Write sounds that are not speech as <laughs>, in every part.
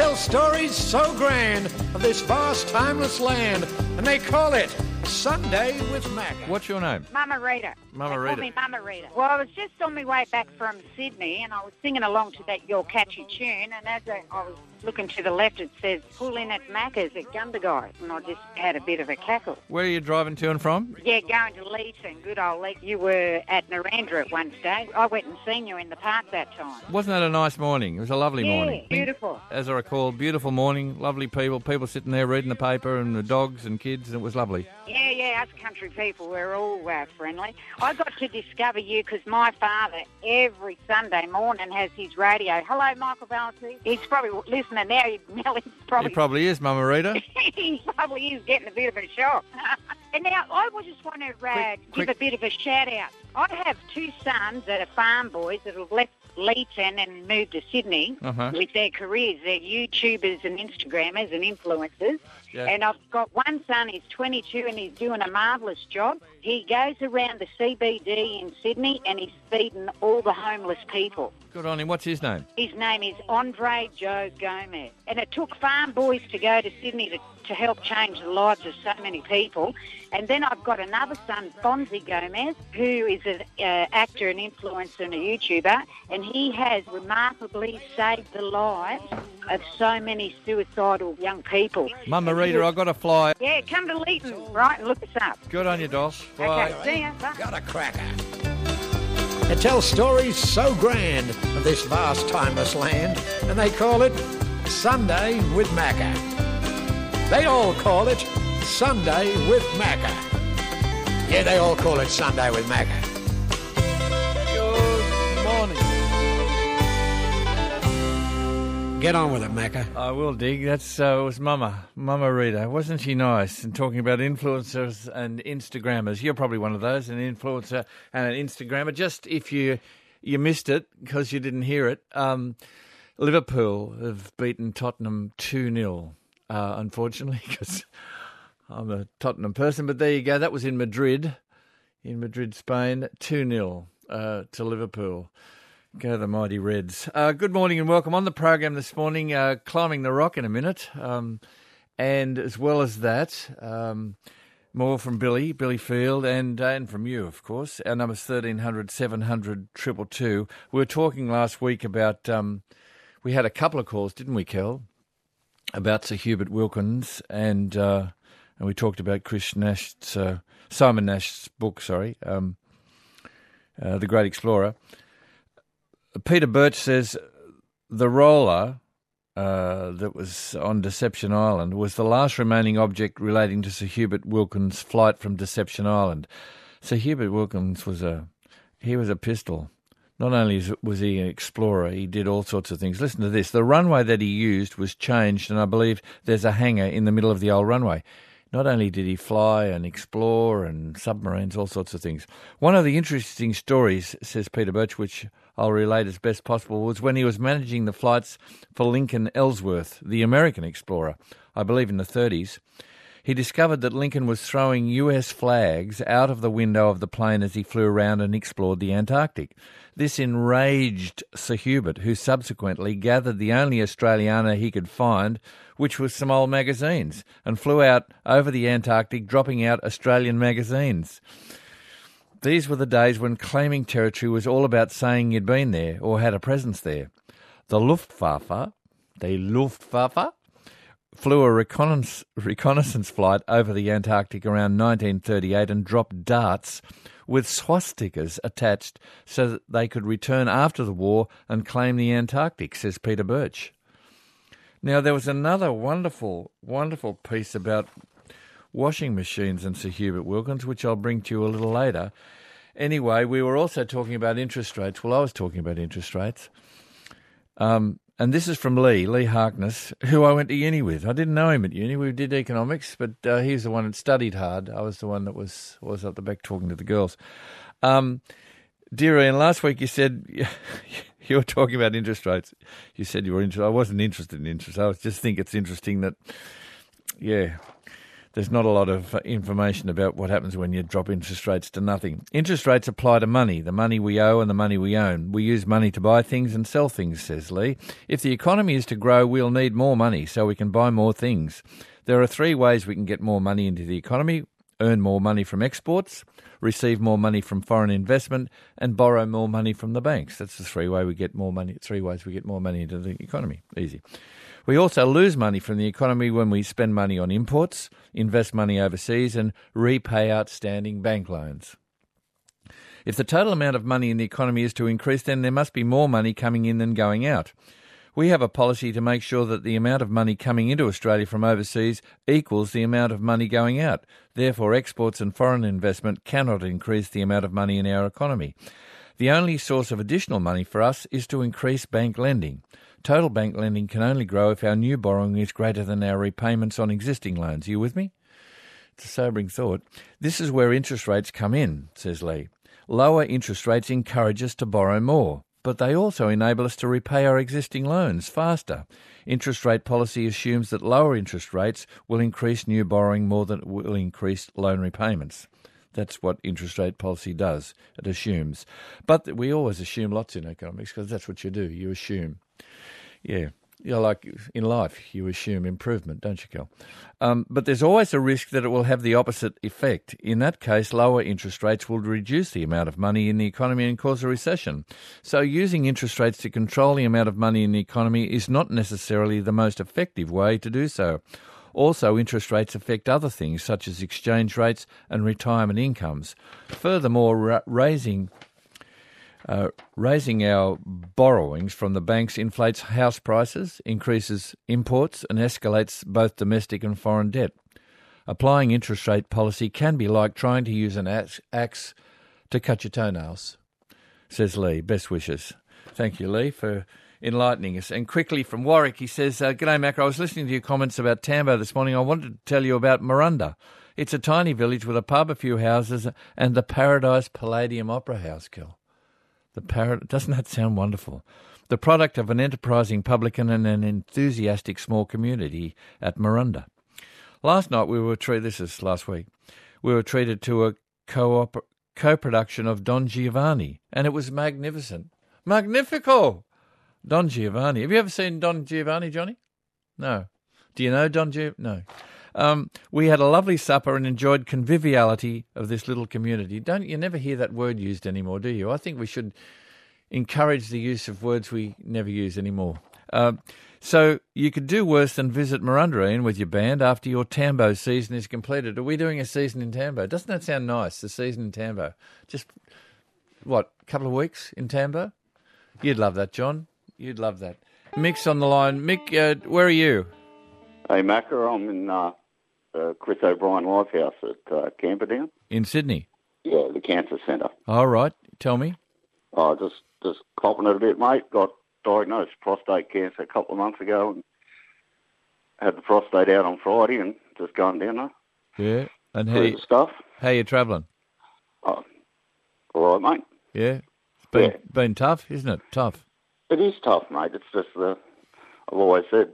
tell stories so grand of this vast, timeless land, and they call it Sunday with Mac. What's your name? Mama Rita. Mama They Rita. Call me Mama Rita. Well, I was just on my way back from Sydney, and I was singing along to that Your Catchy tune, and as I, I was looking to the left, it says, pull in at Macca's at Gundagai, and I just had a bit of a cackle. Where are you driving to and from? Yeah, going to Leeton, good old Leeton. You were at Narrandera at one stage. I went and seen you in the park that time. Wasn't that a nice morning? It was a lovely yeah, morning. beautiful. As I recall, beautiful morning, lovely people, people sitting there reading the paper and the dogs and kids, and it was lovely. Yeah, yeah, us country people, we're all uh, friendly. I got to discover you because my father, every Sunday morning, has his radio. Hello, Michael Valentine. He's probably listening now. He, Nellie's It probably, probably is, Mama Rita. <laughs> he probably is getting a bit of a shock. <laughs> and now, I just want to uh, Quick, give quick. a bit of a shout out. I have two sons that are farm boys that have left Leeton and moved to Sydney Uh-huh. with their careers. They're YouTubers and Instagrammers and influencers. Yeah. And I've got one son, he's 22 and he's doing a marvellous job. He goes around the CBD in Sydney and he's feeding all the homeless people. Good on him. What's his name? His name is Andre Joe Gomez. And it took farm boys to go to Sydney to, to help change the lives of so many people. And then I've got another son, Fonzie Gomez, who is an uh, actor and influencer and a YouTuber. And he has remarkably saved the lives of so many suicidal young people. Mama Rita, I've got to fly. Yeah, come to Leeton, right, and look us up. Good on you, Doss. Bye. Okay, see ya. Bye. Got a cracker. They tell stories so grand of this vast, timeless land, and they call it Sunday with Macca. They all call it Sunday with Macca. Yeah, they all call it Sunday with Macca. Get on with it, Macca. I will dig. That's uh, it was Mama, Mama Rita. Wasn't she nice? And talking about influencers and Instagrammers. You're probably one of those, an influencer and an Instagrammer. Just if you you missed it because you didn't hear it, um, Liverpool have beaten Tottenham two 0 uh, Unfortunately, <laughs> because I'm a Tottenham person. But there you go. That was in Madrid, in Madrid, Spain. Two 0 uh, to Liverpool. Go the mighty Reds. Uh, good morning and welcome on the program this morning. Uh, climbing the rock in a minute, um, and as well as that, um, more from Billy, Billy Field, and uh, and from you, of course. Our number's thirteen hundred seven hundred triple two. We were talking last week about. Um, we had a couple of calls, didn't we, Kel? About Sir Hubert Wilkins, and uh, and we talked about Chris Nash's uh, Simon Nasht's book. Sorry, um, uh, the Great Explorer. Peter Birch says the roller uh, that was on Deception Island was the last remaining object relating to Sir Hubert Wilkins' flight from Deception Island. Sir Hubert Wilkins was a he was a pistol. Not only was he an explorer, he did all sorts of things. Listen to this: the runway that he used was changed, and I believe there's a hangar in the middle of the old runway. Not only did he fly and explore and submarines, all sorts of things. One of the interesting stories, says Peter Birch, which I'll relate as best possible, was when he was managing the flights for Lincoln Ellsworth, the American explorer, I believe in the 30s. He discovered that Lincoln was throwing US flags out of the window of the plane as he flew around and explored the Antarctic. This enraged Sir Hubert, who subsequently gathered the only Australiana he could find, which was some old magazines, and flew out over the Antarctic, dropping out Australian magazines. These were the days when claiming territory was all about saying you'd been there or had a presence there. The Luftwaffe, the Luftwaffe, flew a reconnaissance, reconnaissance flight over the Antarctic around 1938 and dropped darts with swastikas attached so that they could return after the war and claim the Antarctic, says Peter Birch. Now, there was another wonderful, wonderful piece about washing machines and Sir Hubert Wilkins, which I'll bring to you a little later. Anyway, we were also talking about interest rates. Well, I was talking about interest rates. Um, and this is from Lee, Lee Harkness, who I went to uni with. I didn't know him at uni. We did economics, but uh, he's the one that studied hard. I was the one that was was at the back talking to the girls. Um, dear Ian, last week you said <laughs> you were talking about interest rates. You said you were interested. I wasn't interested in interest. I was just think it's interesting that, yeah, there's not a lot of uh, information about what happens when you drop interest rates to nothing. Interest rates apply to money, the money we owe and the money we own. We use money to buy things and sell things, says Lee. If the economy is to grow, we'll need more money so we can buy more things. There are three ways we can get more money into the economy earn more money from exports, receive more money from foreign investment, and borrow more money from the banks. That's the three way we get more money. Three ways we get more money into the economy. Easy. We also lose money from the economy when we spend money on imports, invest money overseas, and repay outstanding bank loans. If the total amount of money in the economy is to increase, then there must be more money coming in than going out. We have a policy to make sure that the amount of money coming into Australia from overseas equals the amount of money going out. Therefore, exports and foreign investment cannot increase the amount of money in our economy. The only source of additional money for us is to increase bank lending. Total bank lending can only grow if our new borrowing is greater than our repayments on existing loans. Are you with me? It's a sobering thought. This is where interest rates come in, says Lee. Lower interest rates encourage us to borrow more but they also enable us to repay our existing loans faster. Interest rate policy assumes that lower interest rates will increase new borrowing more than it will increase loan repayments. That's what interest rate policy does. It assumes. But we always assume lots in economics because that's what you do. You assume. Yeah you know, like in life, you assume improvement, don't you, Kel? Um, but there's always a risk that it will have the opposite effect. In that case, lower interest rates will reduce the amount of money in the economy and cause a recession. So, using interest rates to control the amount of money in the economy is not necessarily the most effective way to do so. Also, interest rates affect other things such as exchange rates and retirement incomes. Furthermore, ra- raising uh, raising our borrowings from the banks inflates house prices, increases imports, and escalates both domestic and foreign debt. Applying interest rate policy can be like trying to use an axe to cut your toenails, says Lee. Best wishes. Thank you, Lee, for enlightening us. And quickly from Warwick, he says, uh, G'day, Mac. I was listening to your comments about Tambo this morning. I wanted to tell you about Murunda. It's a tiny village with a pub, a few houses, and the Paradise Palladium Opera House, Kel. The parrot doesn't that sound wonderful? The product of an enterprising publican and an enthusiastic small community at Murunda. Last night we were treated. This is last week. We were treated to a co-op, co-production of Don Giovanni, and it was magnificent, magnifico. Don Giovanni. Have you ever seen Don Giovanni, Johnny? No. Do you know Don Giovanni? No. Um, we had a lovely supper and enjoyed conviviality of this little community. Don't you never hear that word used anymore, do you? I think we should encourage the use of words we never use anymore. Uh, so you could do worse than visit Murunda with your band after your Tambo season is completed. Are we doing a season in Tambo? Doesn't that sound nice? The season in Tambo, just what a couple of weeks in Tambo. You'd love that, John. You'd love that. Mick's on the line. Mick, uh, where are you? Hey, Macca, I'm in uh, uh, Chris O'Brien Lifehouse at uh, Camperdown. In Sydney? Yeah, the cancer centre. All right. Tell me. Oh, just just copping it a bit, mate. Got diagnosed prostate cancer a couple of months ago and had the prostate out on Friday and just gone down there. Yeah. And how you, stuff. How you travelling? Oh, all right, mate. Yeah. It's been yeah. been tough, isn't it? Tough. It is tough, mate. It's just the I've always said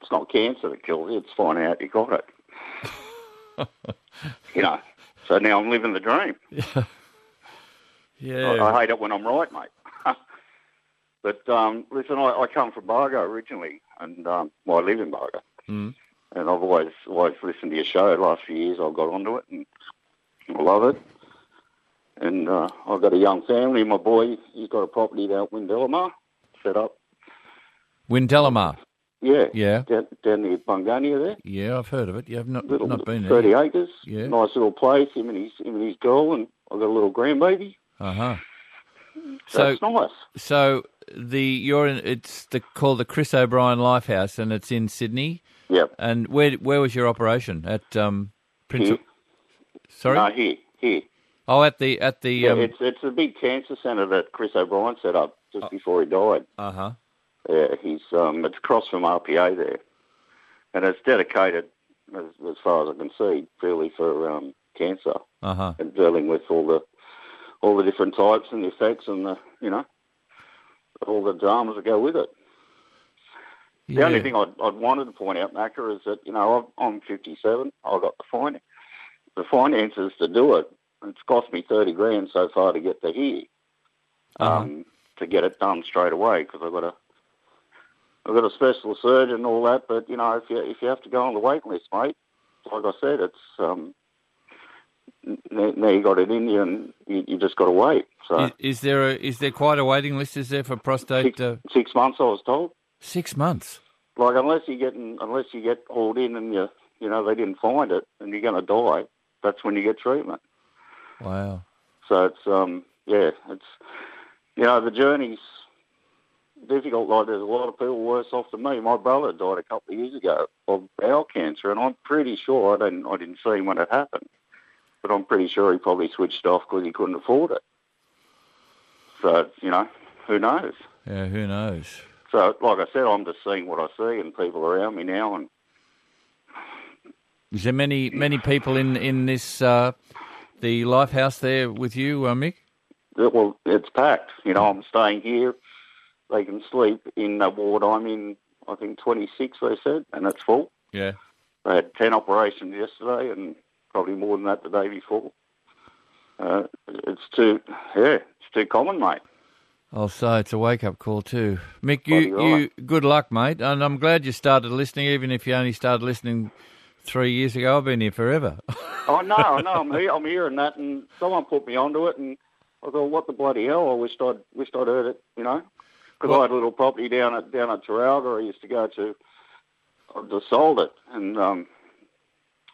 it's not cancer that kills you, it's finding out you got it. <laughs> you know, so now I'm living the dream. Yeah. <laughs> yeah. I, I hate it when I'm right, mate. <laughs> but um, listen, I, I, come from Bargo originally, and um, well, I live in Bargo. Mm. And I've always always listened to your show. The last few years, I've got onto it, and I love it. And uh, I've got a young family. My boy, he's got a property down at Windellama set up. Windellama. Yeah. Yeah. Down, down near Bungonia there. Yeah, I've heard of it. You have not, little, not been there. 30 acres. Yeah. Nice little place, him and his, him and his girl, and I've got a little grandbaby. Uh huh. So, That's nice. So the you're in it's the called the Chris O'Brien Lifehouse, and it's in Sydney. Yep. And where where was your operation at um Prince? Here. Sorry. No, here, here. Oh, at the at the yeah, um... it's it's a big cancer centre that Chris O'Brien set up just oh. before he died. Uh huh. Yeah, he's um, it's across from RPA there, and it's dedicated, as, as far as I can see, purely for um, cancer uh-huh. and dealing with all the all the different types and the effects and the you know all the dramas that go with it. The only thing I'd, I'd wanted to point out, Macca, is that you know I'm, I'm 57. I've got the fin- the finances to do it. It's cost me 30 grand so far to get to here, Uh-huh. um, to get it done straight away because I've got a I've got a specialist surgeon and all that. But you know, if you if you have to go on the wait list, mate, like I said, it's um, now you got it in you and you, you just got to wait. So Is, is there a, is there quite a waiting list? Is there for prostate? six, Uh, six months, I was told. six months. Like unless you get unless you get hauled in and you you know they didn't find it and you're going to die, that's when you get treatment. Wow. So it's um yeah it's you know the journey's difficult. Like there's a lot of people worse off than me. My brother died a couple of years ago of bowel cancer, and I'm pretty sure I didn't I didn't see him when it happened, but I'm pretty sure he probably switched off because he couldn't afford it. So you know who knows. Yeah, who knows? So like I said, I'm just seeing what I see and people around me now, and Is there many many people in in this uh, the life house there with you, uh, Mick? it, well it's packed. You know I'm staying here. They can sleep in the ward I'm in. I think 26 they said, and it's full. Yeah. They had 10 operations yesterday and probably more than that the day before. Uh, it's too, yeah, it's too common, mate. I'll say it's a wake up call too, Mick. You right. you good luck, mate, and I'm glad you started listening, even if you only started listening three years ago. I've been here forever. <laughs> Oh, no, I know, I'm, here. I'm hearing that, and someone put me onto it, and I thought, what the bloody hell? I wished I'd, wished I'd heard it, you know? Because Well- I had a little property down at, down at Taralga I used to go to. I just sold it, and, um,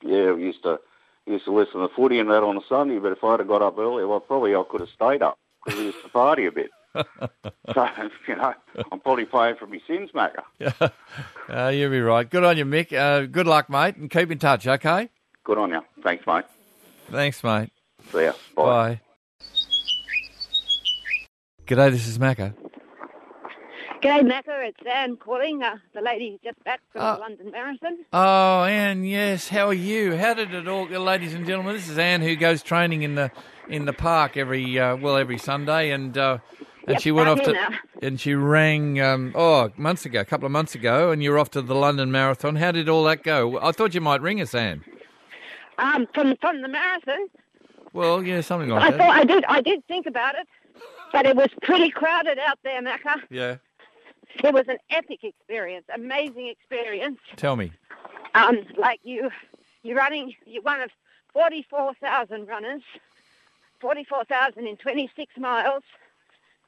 yeah, we used to, used to listen to footy and that on a Sunday, but if I'd have got up earlier, well, probably I could have stayed up, because we used to party a bit. <laughs> so, <laughs> you know, I'm probably paying for my sins, Macca. <laughs> uh, you'll be right. Good on you, Mick. Uh, good luck, mate, and keep in touch. Okay. Good on you. Thanks, mate. Thanks, mate. See ya. Bye. Bye. G'day, this is Macca. G'day, Macca. It's Anne calling. Uh, the lady just back from Ah. the London Marathon. Oh, Anne, yes. How are you? How did it all go, ladies and gentlemen? This is Anne who goes training in the in the park every uh, well every Sunday, and uh, and Yep, she went off to now. and she rang um, oh months ago, a couple of months ago, and you're off to the London Marathon. How did all that go? I thought you might ring us, Anne. Um, from from the marathon. Well, yeah, something I like that. thought I did. I did think about it, but it was pretty crowded out there, Macca. Yeah, It was an epic experience, amazing experience. tell me. Um, like you, you're running. You're one of forty-four thousand runners. Forty-four thousand in twenty-six miles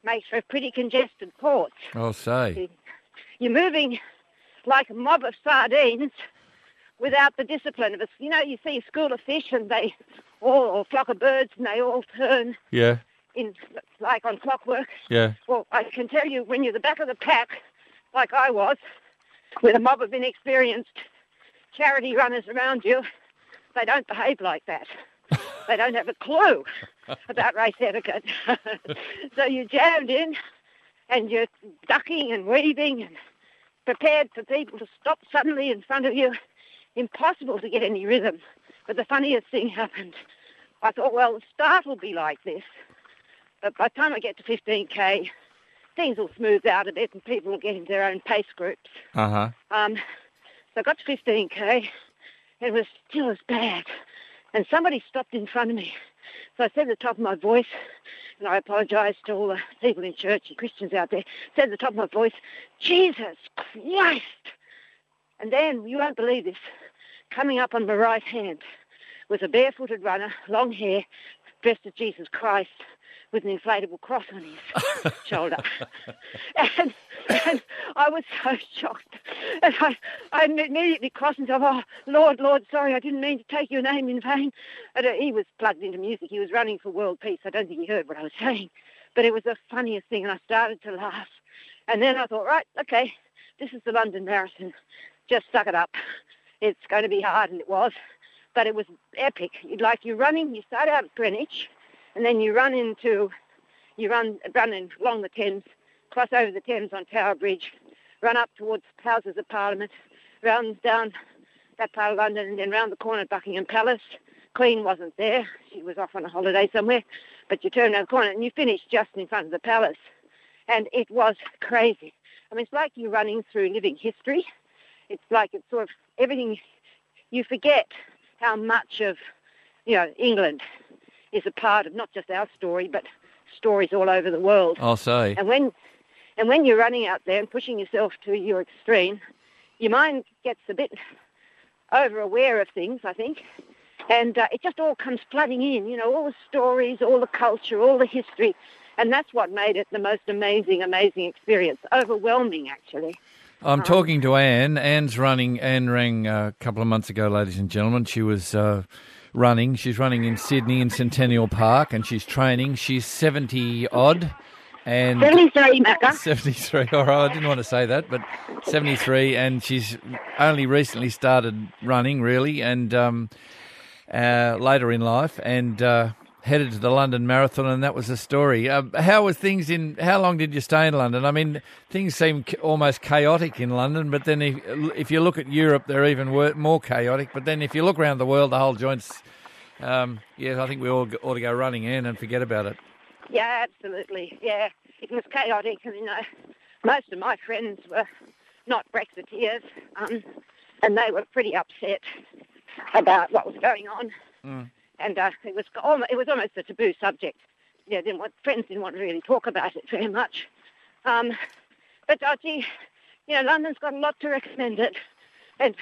makes for a pretty congested course. I'll say. You're moving like a mob of sardines without the discipline of us. You know, you see a school of fish and they all, or a flock of birds, and they all turn Yeah, in like on clockwork. yeah. Well, I can tell you, when you're the back of the pack, like I was, with a mob of inexperienced charity runners around you, they don't behave like that. <laughs> they don't have a clue about race etiquette. <laughs> so you're jammed in, and you're ducking and weaving and prepared for people to stop suddenly in front of you. Impossible to get any rhythm. But the funniest thing happened. I thought, well, the start will be like this. But by the time I get to 15k, things will smooth out a bit and people will get into their own pace groups. Uh huh. Um, so I got to 15k. It was still as bad. And somebody stopped in front of me. So I said at the top of my voice, and I apologised to all the people in church and Christians out there, said at the top of my voice, Jesus Christ! And then, you won't believe this, coming up on my right hand was a barefooted runner, long hair, dressed as Jesus Christ, with an inflatable cross on his <laughs> shoulder. And, and I was so shocked. And I, I immediately crossed and said, Oh, Lord, Lord, sorry, I didn't mean to take your name in vain. And uh, he was plugged into music. He was running for world peace. I don't think he heard what I was saying. But it was the funniest thing, and I started to laugh. And then I thought, right, okay, this is the London Marathon. Just suck it up. It's going to be hard, and it was. But it was epic. You'd Like you're running, you start out at Greenwich, and then you run into, you run running along the Thames, cross over the Thames on Tower Bridge, run up towards Houses of Parliament, round down that part of London, and then round the corner at Buckingham Palace. Queen wasn't there; she was off on a holiday somewhere. But you turn around the corner and you finish just in front of the palace, and it was crazy. I mean, it's like you're running through living history. It's like it's sort of everything. You forget how much of, you know, England is a part of not just our story, but stories all over the world. I'll say. And when, and when you're running out there and pushing yourself to your extreme, your mind gets a bit over aware of things, I think. And uh, it just all comes flooding in, you know, all the stories, all the culture, all the history. And that's what made it the most amazing, amazing experience. Overwhelming, actually. I'm talking to Anne. Anne's running. Anne rang uh, a couple of months ago, ladies and gentlemen. She was uh, running. She's running in Sydney in Centennial Park, and she's training. She's 70 odd. And 73, Macca. <laughs> 73. All right, I didn't want to say that, but 73, and she's only recently started running, really, and um, uh, later in life, and uh, headed to the London Marathon, and that was the story. Uh, how was things in? How long did you stay in London? I mean, things seem almost chaotic in London, but then if, if you look at Europe, they're even more chaotic. But then if you look around the world, the whole joint's. Um, yeah, I think we all ought to go running in and forget about it. Yeah, absolutely. Yeah, it was chaotic. I mean, uh, most of my friends were not Brexiteers, um, and they were pretty upset about what was going on. Mm. And uh, it was almost, it was almost a taboo subject. Yeah, didn't want, friends didn't want to really talk about it very much. Um, but uh, you know, London's got a lot to recommend it, and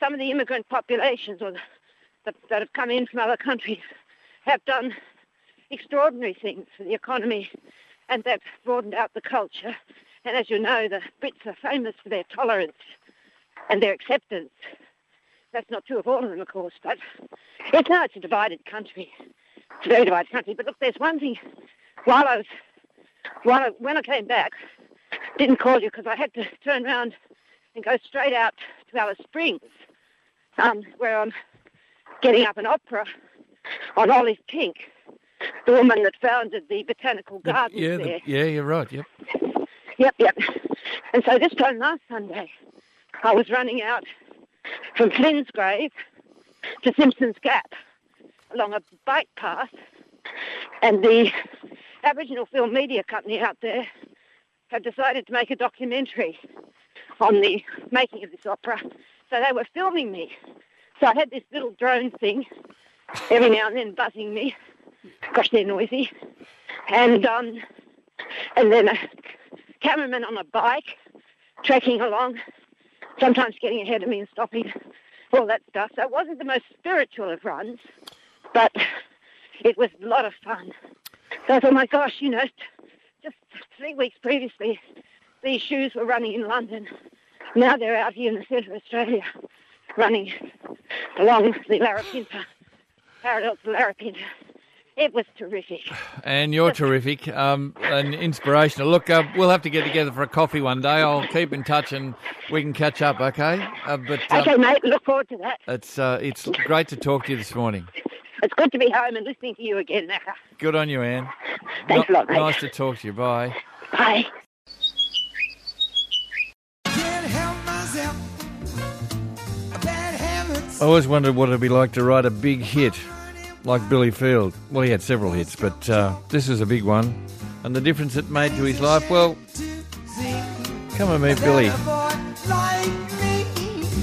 some of the immigrant populations or the, the, that have come in from other countries have done extraordinary things for the economy and they've broadened out the culture. And as you know, the Brits are famous for their tolerance and their acceptance. That's not true of all of them, of course, but it's now it's a divided country. It's a very divided country. But look, there's one thing. While I was, while I, when I came back, didn't call you because I had to turn around and go straight out to Alice Springs, um, where I'm getting up an opera on Olive Pink, the woman that founded the botanical gardens yeah, the- yeah, you're right. Yep. Yep, yep. And so this time last Sunday, I was running out from Flynn's Grave to Simpson's Gap along a bike path, and the Aboriginal Film Media Company out there have decided to make a documentary on the making of this opera. So they were filming me. So I had this little drone thing every now and then buzzing me. Gosh, they're noisy. And um, and then a cameraman on a bike trekking along, sometimes getting ahead of me and stopping, <laughs> all that stuff. So it wasn't the most spiritual of runs, but it was a lot of fun. So I thought, my gosh, you know, just three weeks previously, these shoes were running in London. Now they're out here in the centre of Australia, running along the Larapinta, parallel to Larapinta. It was terrific. And you're terrific um, and inspirational. Look, uh, we'll have to get together for a coffee one day. I'll keep in touch and we can catch up, okay? Uh, but um, Okay, mate, look forward to that. it's uh, it's great to talk to you this morning. It's good to be home and listening to you again, Macca. Good on you, Anne. Thanks a lot, mate. Nice to talk to you. Bye. Bye. Can't help myself. Bad habits. I always wondered what it'd be like to write a big hit like Billy Field. Well, he had several hits, but uh, this is a big one. And the difference it made to his life, well, come and meet Billy. A boy like me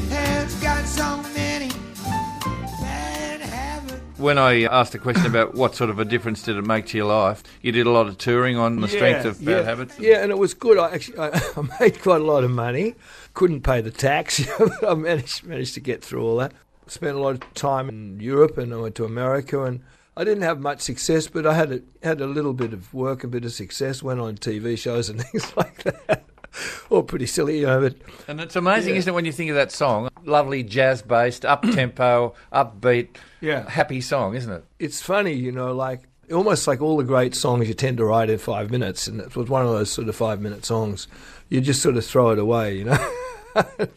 has got so many bad habits. When I asked a question about what sort of a difference did it make to your life, you did a lot of touring on the strength of bad yeah, habits. Yeah, and it was good. I actually I, <laughs> I made quite a lot of money. Couldn't pay the tax, but <laughs> I managed managed to get through all that. Spent a lot of time in Europe, and I went to America, and I didn't have much success, but I had a, had a little bit of work, a bit of success. Went on TV shows and <laughs> things like that. All pretty silly, you know. But And it's amazing, Yeah. isn't it, when you think of that song? Lovely jazz based, <clears throat> up tempo, upbeat, Yeah. happy song, isn't it? it's funny, you know, like almost like all the great songs you tend to write in five minutes, and it was one of those sort of five minute songs. You just sort of throw it away, you know. <laughs>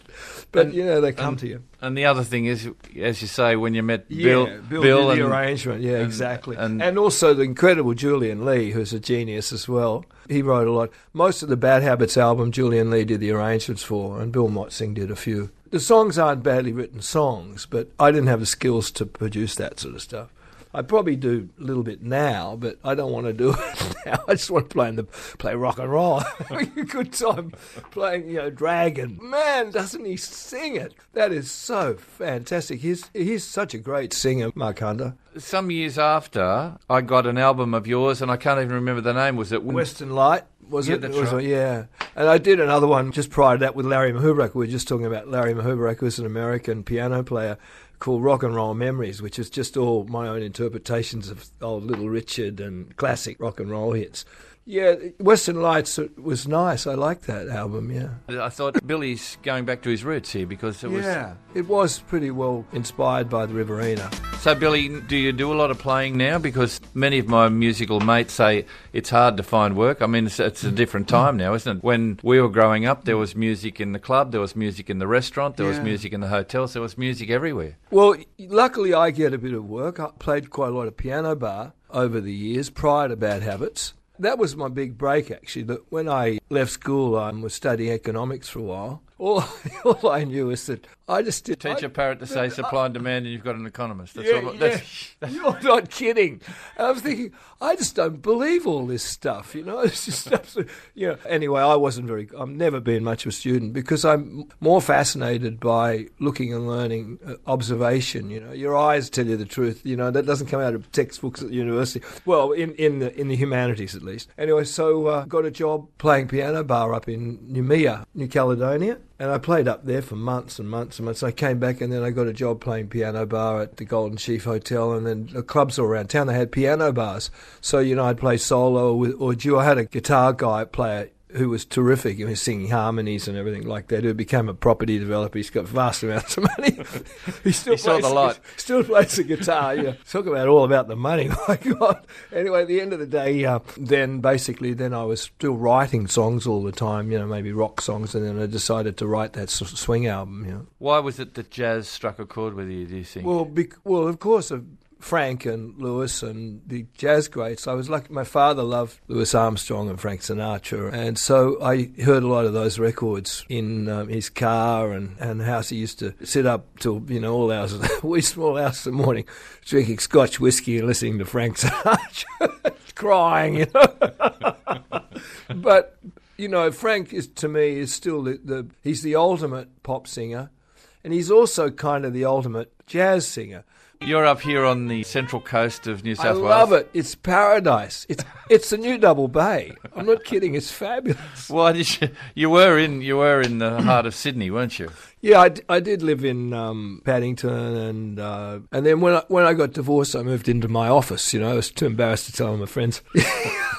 but And- you know, they come and- to you. And the other thing is, as you say, when you met Yeah, Bill, Bill, Bill did the arrangement. Yeah, and- exactly. and- And, also the incredible Julian Lee, who's a genius as well. He wrote a lot. Most of the Bad Habits album, Julian Lee did the arrangements for, and Bill Motzing did a few. The songs aren't badly written songs, but I didn't have the skills to produce that sort of stuff. I probably do a little bit now, but I don't want to do <laughs> it now. I just want to play in the play rock and roll. <laughs> Having a good time playing, you know, Dragon. Man, doesn't he sing it? That is so fantastic. He's he's such a great singer, Mark Hunter. Some years after, I got an album of yours, and I can't even remember the name. Was it Western Light. Was Yeah, it? was, right. Yeah, and I did another one just prior to that with Larry Muhoberac. We were just talking about Larry Muhoberac, who's an American piano player called Rock and Roll Memories, which is just all my own interpretations of old Little Richard and classic rock and roll hits. Yeah, Western Lights was nice. I liked that album. Yeah. I thought Billy's going back to his roots here because it was. Yeah, it was pretty well inspired by the Riverina. So, Billy, do you do a lot of playing now? Because many of my musical mates say it's hard to find work. I mean, it's, it's a different time now, isn't it? When we were growing up, there was music in the club, there was music in the restaurant, there was music in the hotels, there was music everywhere. Well, luckily I get a bit of work. I played quite a lot of piano bar over the years prior to Bad Habits. That was my big break, actually. That when I left school, I was studying economics for a while. All, <laughs> all I knew was that I just did. Teach I- a parrot to say supply and demand, and you've got an economist. That's yeah, all. yeah. That's, <laughs> You're not kidding. And I was thinking, I just don't believe all this stuff, you know. <laughs> It's just absolute, you know. Anyway, I wasn't very. I've never been much of a student because I'm more fascinated by looking and learning, uh, observation. You know, your eyes tell you the truth. You know that doesn't come out of textbooks at university. Well, in in the in the humanities at least. Anyway, so uh, got a job playing piano bar up in Noumea, New Caledonia. And I played up there for months and months and months. I came back and then I got a job playing piano bar at the Golden Sheaf Hotel. And then the clubs all around town, they had piano bars. So, you know, I'd play solo with, or duo. I had a guitar guy player who was terrific. He was singing harmonies and everything like that. Who became a property developer. He's got vast amounts of money. <laughs> he still He saw plays the light. <laughs> Still plays the guitar. Yeah, <laughs> talk about all about the money. My God. Anyway, at the end of the day, uh, then basically, then I was still writing songs all the time. You know, maybe rock songs, and then I decided to write that s- swing album. You know. why was it that jazz struck a chord with you? Do you think? Well, bec- well, of course, of Frank and Louis and the jazz greats. I was lucky. My father loved Louis Armstrong and Frank Sinatra, and so I heard a lot of those records in um, his car and and house. He used to sit up till you know all hours, <laughs> wee small hours in the morning, drinking Scotch whiskey and listening to Frank <laughs> Sinatra, <laughs> crying. You know, but. You know, Frank is to me is still the, the he's the ultimate pop singer, and he's also kind of the ultimate jazz singer. You're up here on the central coast of New South Wales. I Wales. love it. It's paradise. It's it's the new Double Bay. I'm not kidding. It's fabulous. <laughs> Why did you? You were in. You were in the heart of Sydney, weren't you? Yeah, I, I did live in um, Paddington, and uh, and then when I, when I got divorced, I moved into my office. You know, I was too embarrassed to tell my friends. <laughs>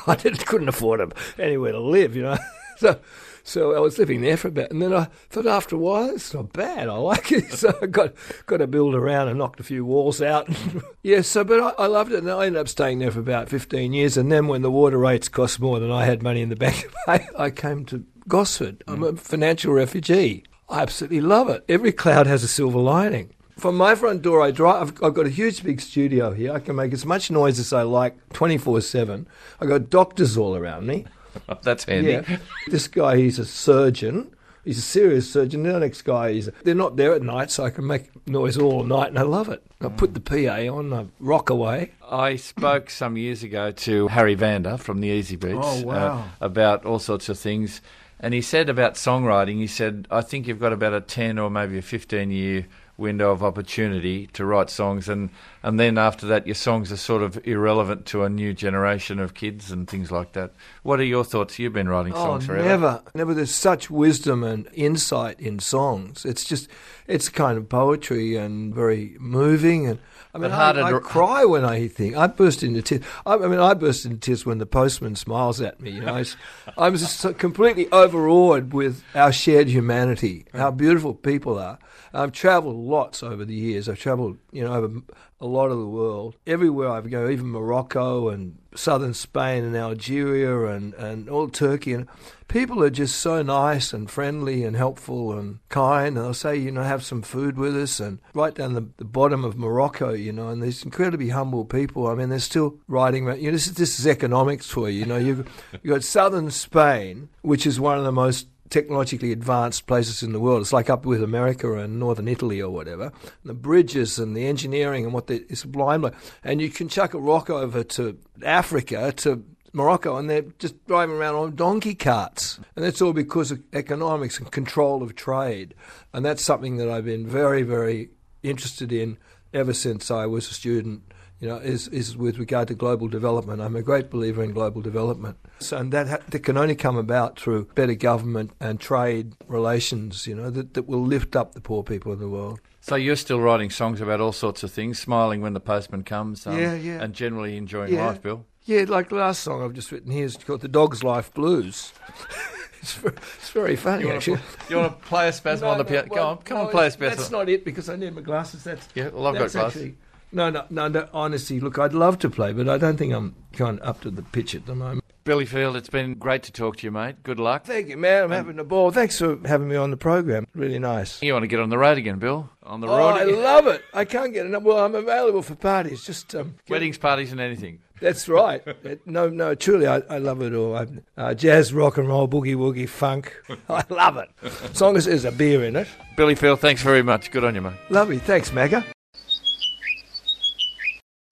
I didn't, couldn't afford anywhere to live. You know, <laughs> so. So I was living there for a bit, and then I thought after a while it's not bad. I like it, <laughs> so I got got to build around and knocked a few walls out. <laughs> yeah, so but I, I loved it, and I ended up staying there for about fifteen years. And then when the water rates cost more than I had money in the <laughs> bank pay, I came to Gosford. I'm a mm. financial refugee. I absolutely love it. Every cloud has a silver lining. From my front door, I drive. I've, I've got a huge big studio here. I can make as much noise as I like, twenty four seven. I got doctors all around me. <laughs> That's handy. Yeah. this guy, he's a surgeon. He's a serious surgeon. The next guy, he's they're not there at night, so I can make noise all night, and I love it. I put the PA on, I rock away. I spoke some years ago to Harry Vanda from the Easybeats Oh, wow. uh, about all sorts of things. And he said about songwriting, he said, I think you've got about a 10 or maybe a 15 year window of opportunity to write songs. And, and then after that, your songs are sort of irrelevant to a new generation of kids and things like that. What are your thoughts? You've been writing Oh, songs forever. never, never. There's such wisdom and insight in songs. It's just, it's kind of poetry and very moving. And I mean, I, I cry when I think. I burst into tears. I, I mean, I burst into tears when the postman smiles at me. You know, <laughs> I'm just completely overawed with our shared humanity, how mm. beautiful people are. I've travelled lots over the years. I've travelled, you know, over a lot of the world. Everywhere I go, even Morocco and southern Spain and Algeria and, and all Turkey. And people are just so nice and friendly and helpful and kind. And they'll say, you know, have some food with us. And right down the, the bottom of Morocco, you know, and these incredibly humble people. I mean, they're still writing you know, this is, this is economics for you. You know, you've, you've got southern Spain, which is one of the most technologically advanced places in the world. It's like up with America and northern Italy or whatever. The bridges and the engineering and what they, it's blind. And you can chuck a rock over to Africa to Morocco and they're just driving around on donkey carts. And that's all because of economics and control of trade. And that's something that I've been very, very interested in ever since I was a student. You know, is, is with regard to global development. I'm a great believer in global development. So, and that, ha- that can only come about through better government and trade relations, you know, that, that will lift up the poor people in the world. So you're still writing songs about all sorts of things, smiling when the postman comes, um, Yeah, yeah. and generally enjoying Yeah. life, Bill. Yeah, like the last song I've just written here is called The Dog's Life Blues. <laughs> it's, very, it's very funny, You actually. you want to play a spasm on the piano? Go on, come on, play a spasm. That's not it because I need my glasses. That's Yeah, well, I've got glasses. actually- no, no, no, no. Honestly, look, I'd love to play, but I don't think I'm kind of up to the pitch at the moment. Billy Field, it's been great to talk to you, mate. Good luck. Thank you, man. I'm having a ball. Thanks for having me on the program. Really nice. You want to get on the road again, Bill? On the Oh, road I love it. I can't get enough. Well, I'm available for parties. Just um, Weddings, parties, and anything. That's right. No, no, truly, I, I love it all. I, uh, jazz, rock and roll, boogie woogie, funk. <laughs> I love it. As long as there's a beer in it. Billy Field, thanks very much. Good on you, mate. Lovely. Thanks, Macca.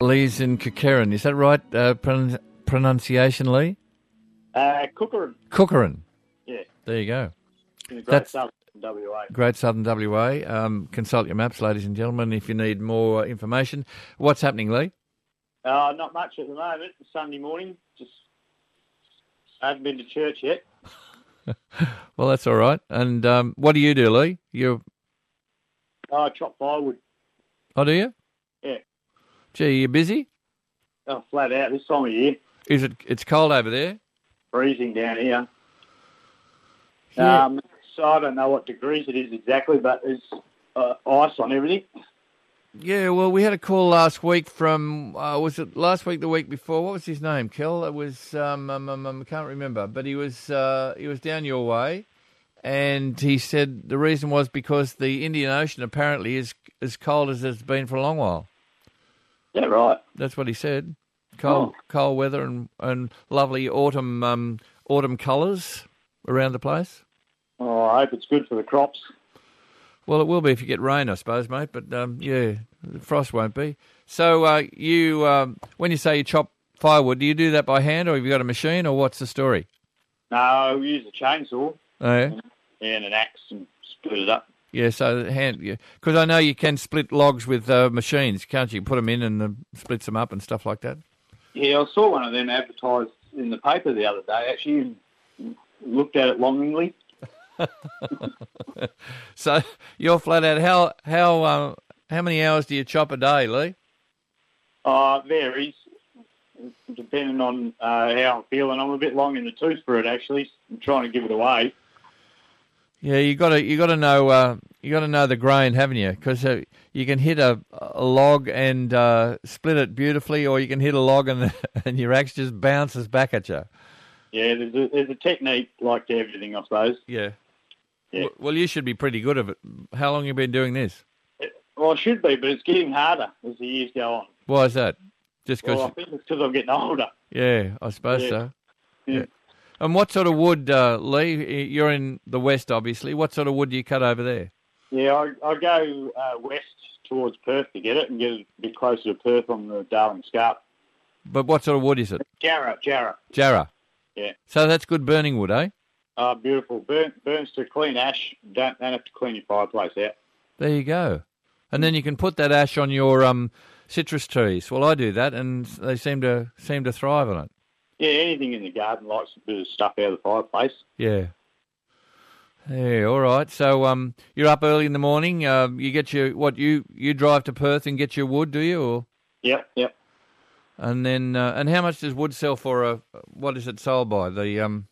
Lee's in Kukerin. Is that right? Uh, pron- pronunciation, Lee? Uh, Cooker, Kukerin. yeah, There you go. in the Great That's- Southern WA. Great Southern WA. Um, consult your maps, ladies and gentlemen, if you need more information. What's happening, Lee? Uh, not much at the moment. Sunday morning, just I haven't been to church yet. <laughs> Well, that's all right. And um, what do you do, Lee? You Oh, I chop firewood. oh, do you? Yeah. Gee, you busy? Oh, flat out this time of year. Is it? It's cold over there. Freezing down here. Yeah. Um, so I don't know what degrees it is exactly, but there's uh, ice on everything. Yeah, well, we had a call last week from uh, was it last week, the week before? What was his name? Kel. It was um, um, um, um, I can't remember, but he was uh, he was down your way, and he said the reason was because the Indian Ocean apparently is as cold as it's been for a long while. Yeah, right. That's what he said. Cold, Oh. cold weather and, and lovely autumn um, autumn colours around the place. Oh, I hope it's good for the crops. Well, it will be if you get rain, I suppose, mate. But um, yeah, the frost won't be. So uh, you, um, when you say you chop firewood, do you do that by hand, or have you got a machine, or what's the story? No, we use a chainsaw Oh, yeah, and an axe and split it up. yeah. So the hand, because I know you can split logs with uh, machines, can't you? Put them in and uh, splits them up and stuff like that. Yeah, I saw one of them advertised in the paper the other day, actually, and looked at it longingly. <laughs> So you're flat out. How how uh, how many hours do you chop a day, Lee? Uh, it varies, depending on uh, how I'm feeling. I'm a bit long in the tooth for it, actually. I'm trying to give it away. Yeah, you got to you got to know uh, you got to know the grain, haven't you? Because uh, you can hit a, a log and uh, split it beautifully, or you can hit a log and <laughs> and your axe just bounces back at you. Yeah, there's a, there's a technique like to everything, I suppose. Yeah. Yeah. Well, you should be pretty good at it. How long have you been doing this? Well, it should be, but it's getting harder as the years go on. Why is that? Just because? Well, I think it's because I'm getting older. yeah, I suppose Yeah. so. Yeah. And what sort of wood, uh, Lee? You're in the west, obviously. What sort of wood do you cut over there? Yeah, I, I go uh, west towards Perth to get it and get it a bit closer to Perth on the Darling Scarp. But what sort of wood is it? Jarrah, Jarrah. Jarrah. Yeah. So that's good burning wood, eh? Oh, beautiful. Burn, burns to clean ash. Don't, don't have to clean your fireplace out. There you go. And then you can put that ash on your um, citrus trees. Well, I do that, and they seem to seem to thrive on it. Yeah, anything in the garden likes a bit of stuff out of the fireplace. Yeah. Yeah. All right. So um, you're up early in the morning. Uh, you get your what you you drive to Perth and get your wood, do you? Or Yep, yep. and then uh, and how much does wood sell for? A what is it sold by? The um.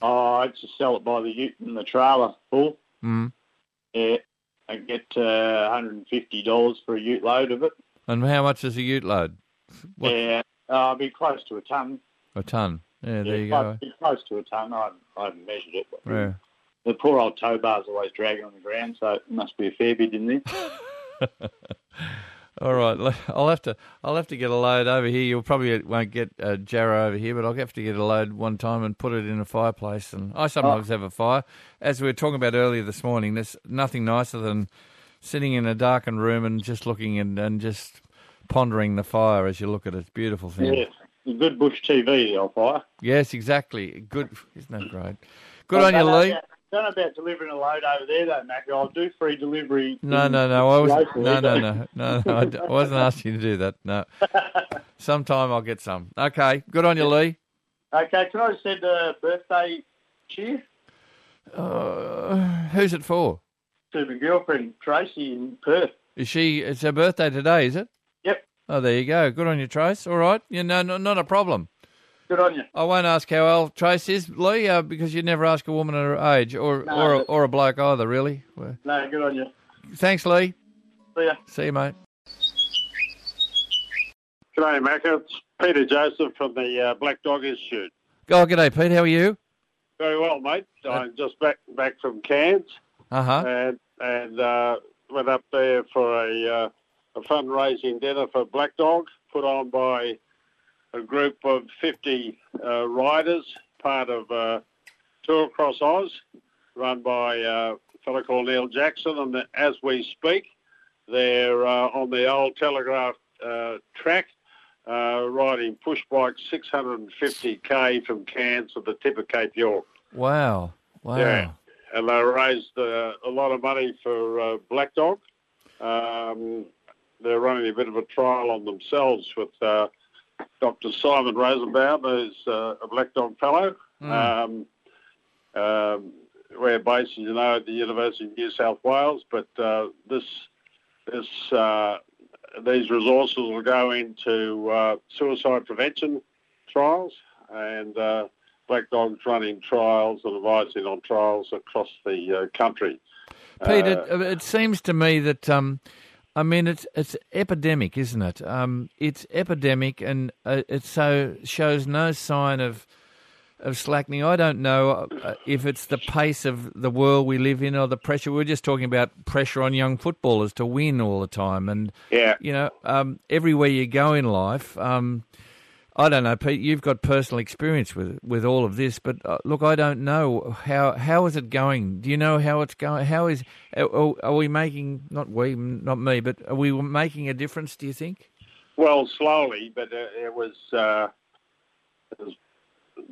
Oh, I just sell it by the ute and the trailer full. Mm, Yeah, I get uh, $150 for a ute load of it. and how much is a ute load? What- <laughs> Yeah, uh, I'll be close to a ton. A ton. Yeah. There yeah, you close, go. close to a ton. I I haven't measured it. But Yeah. The poor old tow bar's always dragging on the ground, so it must be a fair bit in there. <laughs> All right, I'll have to I'll have to get a load over here. You'll probably won't get a jarrah over here, but I'll have to get a load one time and put it in a fireplace. And I sometimes oh. have a fire. As we were talking about earlier this morning, there's nothing nicer than sitting in a darkened room and just looking and, and just pondering the fire as you look at it. It's beautiful thing. Yes. Good bush TV, I'll fire. Yes, exactly. Good, isn't that great? Good on you, Lee. Don't know about delivering a load over there, though, Mac. I'll do free delivery. No, no, no. I was locally, no, no, no, no, no. I d- I wasn't asking you to do that. No. <laughs> Sometime I'll get some. Okay. Good on you, Lee. Okay, can I send a birthday cheer Uh, who's it for? to my girlfriend Tracy in Perth? Is she? It's her birthday today, is it? Yep. Oh, there you go. Good on you, Trace. All right. You know, no, not a problem. Good on you. I won't ask how old Trace is, Lee, uh, because you never ask a woman of her age, or No, or a, or a bloke either, really. No, good on you. Thanks, Lee. See ya. See you, mate. G'day, Mac. It's Peter Joseph from the uh, Black Dog Institute. Oh, g'day, Pete. How are you? Very well, mate. I'm just back back from Cairns Uh huh. and and uh, went up there for a, uh, a fundraising dinner for Black Dog put on by a group of 50 uh, riders, part of uh, Tour Across Oz, run by uh, a fellow called Neil Jackson. And as we speak, they're uh, on the old Telegraph uh, track uh, riding push bikes 650k from Cairns to the tip of Cape York. Wow. Wow. Yeah. And they raised uh, a lot of money for uh, Black Dog. Um, they're running a bit of a trial on themselves with uh, Dr. Simon Rosenbaum, who's uh, a Black Dog Fellow. Um, um, we're based, as you know, at the University of New South Wales, but uh, this this uh, these resources will go into uh, suicide prevention trials and uh, Black Dog's running trials and advising on trials across the uh, country. Pete, Uh, it, it seems to me that um, I mean it's it's epidemic, isn't it? Um, it's epidemic, and uh, it so shows no sign of of slackening. I don't know uh, if it's the pace of the world we live in or the pressure. We're just talking about pressure on young footballers to win all the time, and yeah, you know, um, everywhere you go in life. Um, I don't know, Pete. You've got personal experience with with all of this, but uh, look, I don't know how how is it going. Do you know how it's going? How is are, are we making not we not me, but are we making a difference? Do you think? well, slowly, but uh, it was. Uh, as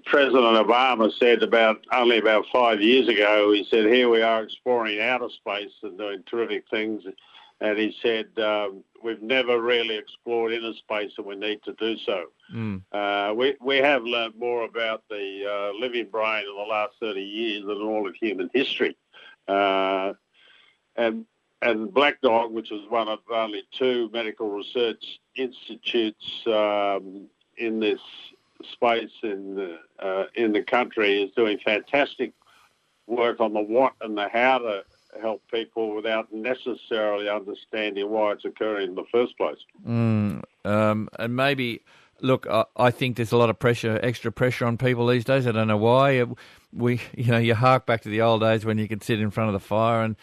President Obama said about only about five years ago. He said, "Here we are exploring outer space and doing terrific things." And he said, um, "We've never really explored inner space, and we need to do so." Mm. Uh, we we have learned more about the uh, living brain in the last thirty years than all of human history, uh, and and Black Dog, which is one of only two medical research institutes um, in this space in the uh, in the country, is doing fantastic work on the what and the how to help people without necessarily understanding why it's occurring in the first place. Mm, um, and maybe, look, I, I think there's a lot of pressure, extra pressure on people these days. I don't know why. We, you know, you hark back to the old days when you could sit in front of the fire, and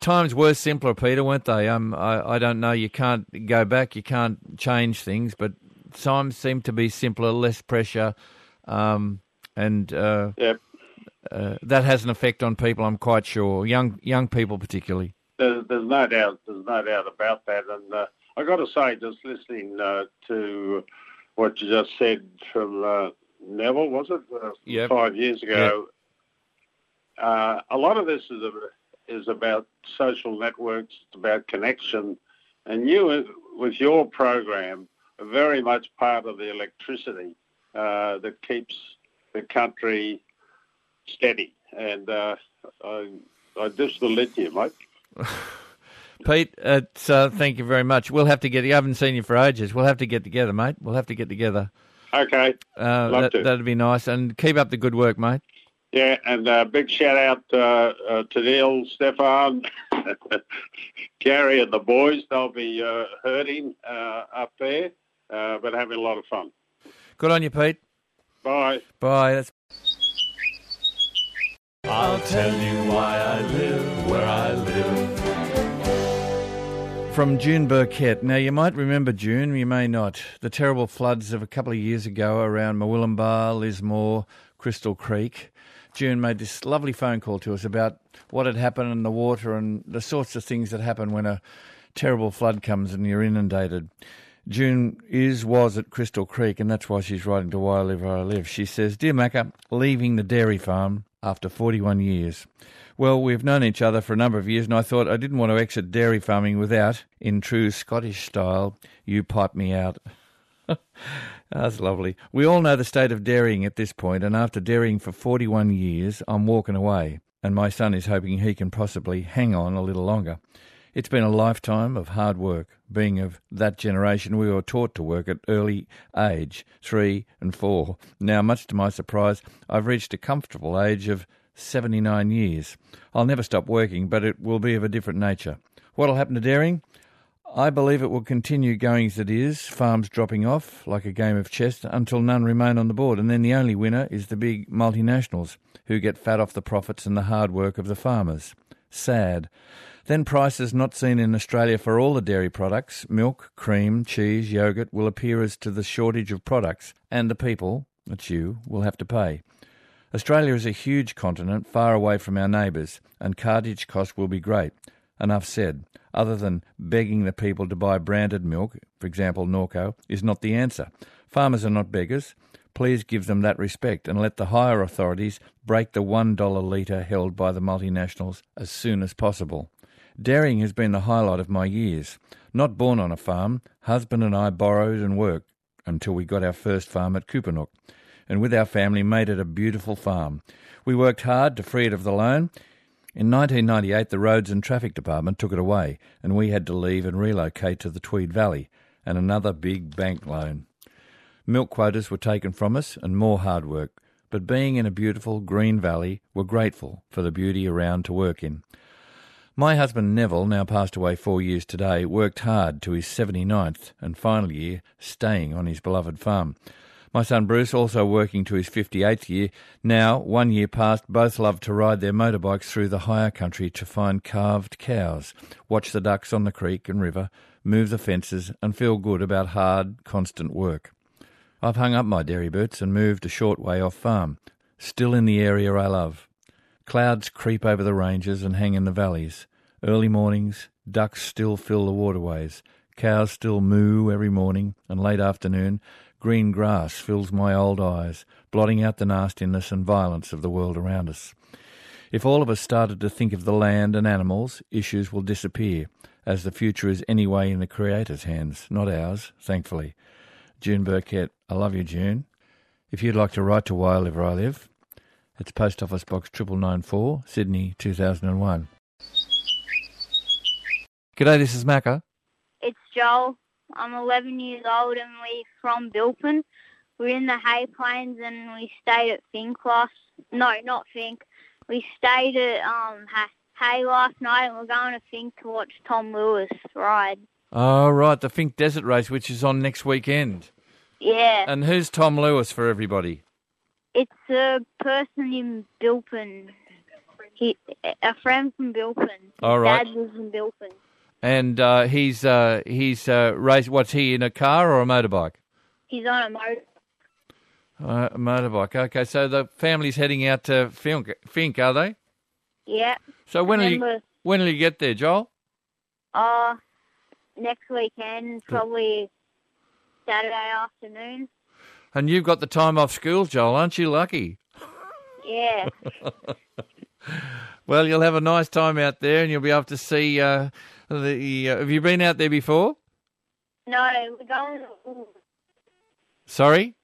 times were simpler, Peter, weren't they? Um, I, I don't know. You can't go back. You can't change things, but times seem to be simpler, less pressure, um, and uh, Yep. Uh, that has an effect on people. I'm quite sure, young young people particularly. There's, there's no doubt. There's no doubt about that. And uh, I got to say, just listening uh, to what you just said from uh, Neville, was it uh, Yep. five years ago? Uh, a lot of this is is about social networks. It's about connection, and you, with your program, are very much part of the electricity uh, that keeps the country steady. And uh, I, I just salute you, mate. <laughs> Pete, it's, uh, thank you very much. We'll have to get. I haven't seen you for ages. We'll have to get together, mate. We'll have to get together. Okay. Uh, Love that, to. That'd be nice. And keep up the good work, mate. Yeah, and uh, big shout out uh, uh, to Neil, Stefan, <laughs> Gary, and the boys. They'll be uh, hurting uh, up there, uh, but having a lot of fun. Good on you, Pete. Bye. Bye. That's I'll tell you why I live where I live. From June Burkett. Now, you might remember June, you may not. The terrible floods of a couple of years ago around Murwillumbah, Lismore, Crystal Creek. June made this lovely phone call to us about what had happened in the water and the sorts of things that happen when a terrible flood comes and you're inundated. June is was at Crystal Creek, and that's why she's writing to Why I Live Where I Live. She says, Dear Macca, leaving the dairy farm after 41 years. Well, we've known each other for a number of years, and I thought I didn't want to exit dairy farming without, in true Scottish style, you pipe me out. <laughs> That's lovely. We all know the state of dairying at this point, and after dairying for 41 years, I'm walking away, and my son is hoping he can possibly hang on a little longer. It's been a lifetime of hard work. Being of that generation, we were taught to work at early age, three and four. Now, much to my surprise, I've reached a comfortable age of 79 years. I'll never stop working, but it will be of a different nature. What'll happen to dairying? I believe it will continue going as it is, farms dropping off like a game of chess until none remain on the board, and then the only winner is the big multinationals who get fat off the profits and the hard work of the farmers. Sad. Then prices not seen in Australia for all the dairy products, milk, cream, cheese, yogurt, will appear as to the shortage of products, and the people, that's you, will have to pay. Australia is a huge continent far away from our neighbours, and cartage costs will be great. Enough said. Other than begging the people to buy branded milk, for example Norco, is not the answer. Farmers are not beggars. Please give them that respect and let the higher authorities break the $1 litre held by the multinationals as soon as possible. Dairying has been the highlight of my years. Not born on a farm, husband and I borrowed and worked until we got our first farm at Coopernook, and with our family made it a beautiful farm. We worked hard to free it of the loan. In 1998, the Roads and Traffic Department took it away, and we had to leave and relocate to the Tweed Valley, and another big bank loan. Milk quotas were taken from us, and more hard work. But being in a beautiful green valley, we're grateful for the beauty around to work in. My husband Neville, now passed away four years today, worked hard to his 79th and final year, staying on his beloved farm. My son Bruce, also working to his 58th year, now, one year past, both love to ride their motorbikes through the higher country to find calved cows, watch the ducks on the creek and river, move the fences, and feel good about hard, constant work. I've hung up my dairy boots and moved a short way off farm, still in the area I love. Clouds creep over the ranges and hang in the valleys. Early mornings, ducks still fill the waterways. Cows still moo every morning, and late afternoon, green grass fills my old eyes, blotting out the nastiness and violence of the world around us. If all of us started to think of the land and animals, issues will disappear, as the future is anyway in the Creator's hands, not ours, thankfully. June Burkett, I love you, June. If you'd like to write to Why I Live Where I Live, it's Post Office Box 9994, Sydney 2001. G'day, this is Macca. It's Joel. I'm 11 years old and we're from Bilpin. We're in the Hay Plains and we stayed at Fincross. No, not Finke. We stayed at um Hay last night and we're going to Finke to watch Tom Lewis ride. Oh, right, the Finke Desert Race, which is on next weekend. Yeah, And who's Tom Lewis for everybody? It's a person in Bilpin. He, a friend from Bilpin. His All right. Dad lives in Bilpin. And uh, he's uh, he's uh, race. What's he in a car or a motorbike? He's on a motor. Uh, a motorbike. Okay, so the family's heading out to Finke, Finke are they? Yeah. So when will you when will you get there, Joel? Uh, next weekend, probably Saturday afternoon. And you've got the time off school, Joel. Aren't you lucky? Yeah. <laughs> Well, you'll have a nice time out there, and you'll be able to see uh, the. Uh, have you been out there before? no, we're going to, Sorry.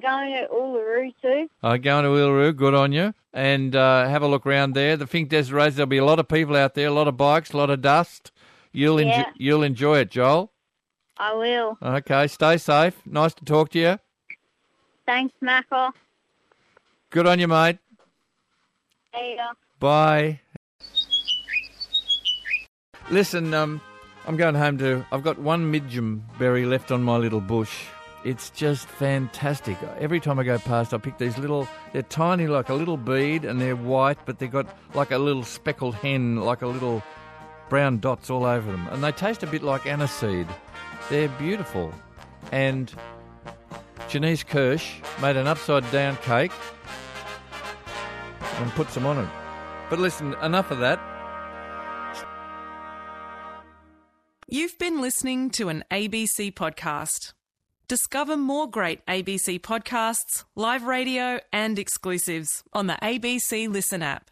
going to Uluru too. Uh, going to Uluru, good on you. And uh, have a look around there. The Finke Desert Race, there'll be a lot of people out there, a lot of bikes, a lot of dust. You'll, enjo- Yeah. you'll enjoy it, Joel. I will. Okay, stay safe. Nice to talk to you. Thanks, Michael. Good on you, mate. Later. Bye. Listen, um, I'm going home to. I've got one midgen berry left on my little bush. It's just fantastic. Every time I go past, I pick these little. They're tiny, like a little bead, and they're white, but they've got like a little speckled hen, like a little brown dots all over them, and they taste a bit like aniseed. They're beautiful. And Janice Kirsch made an upside down cake and put some on it. But listen, enough of that. You've been listening to an ABC podcast. Discover more great ABC podcasts, live radio, and exclusives on the ABC Listen app.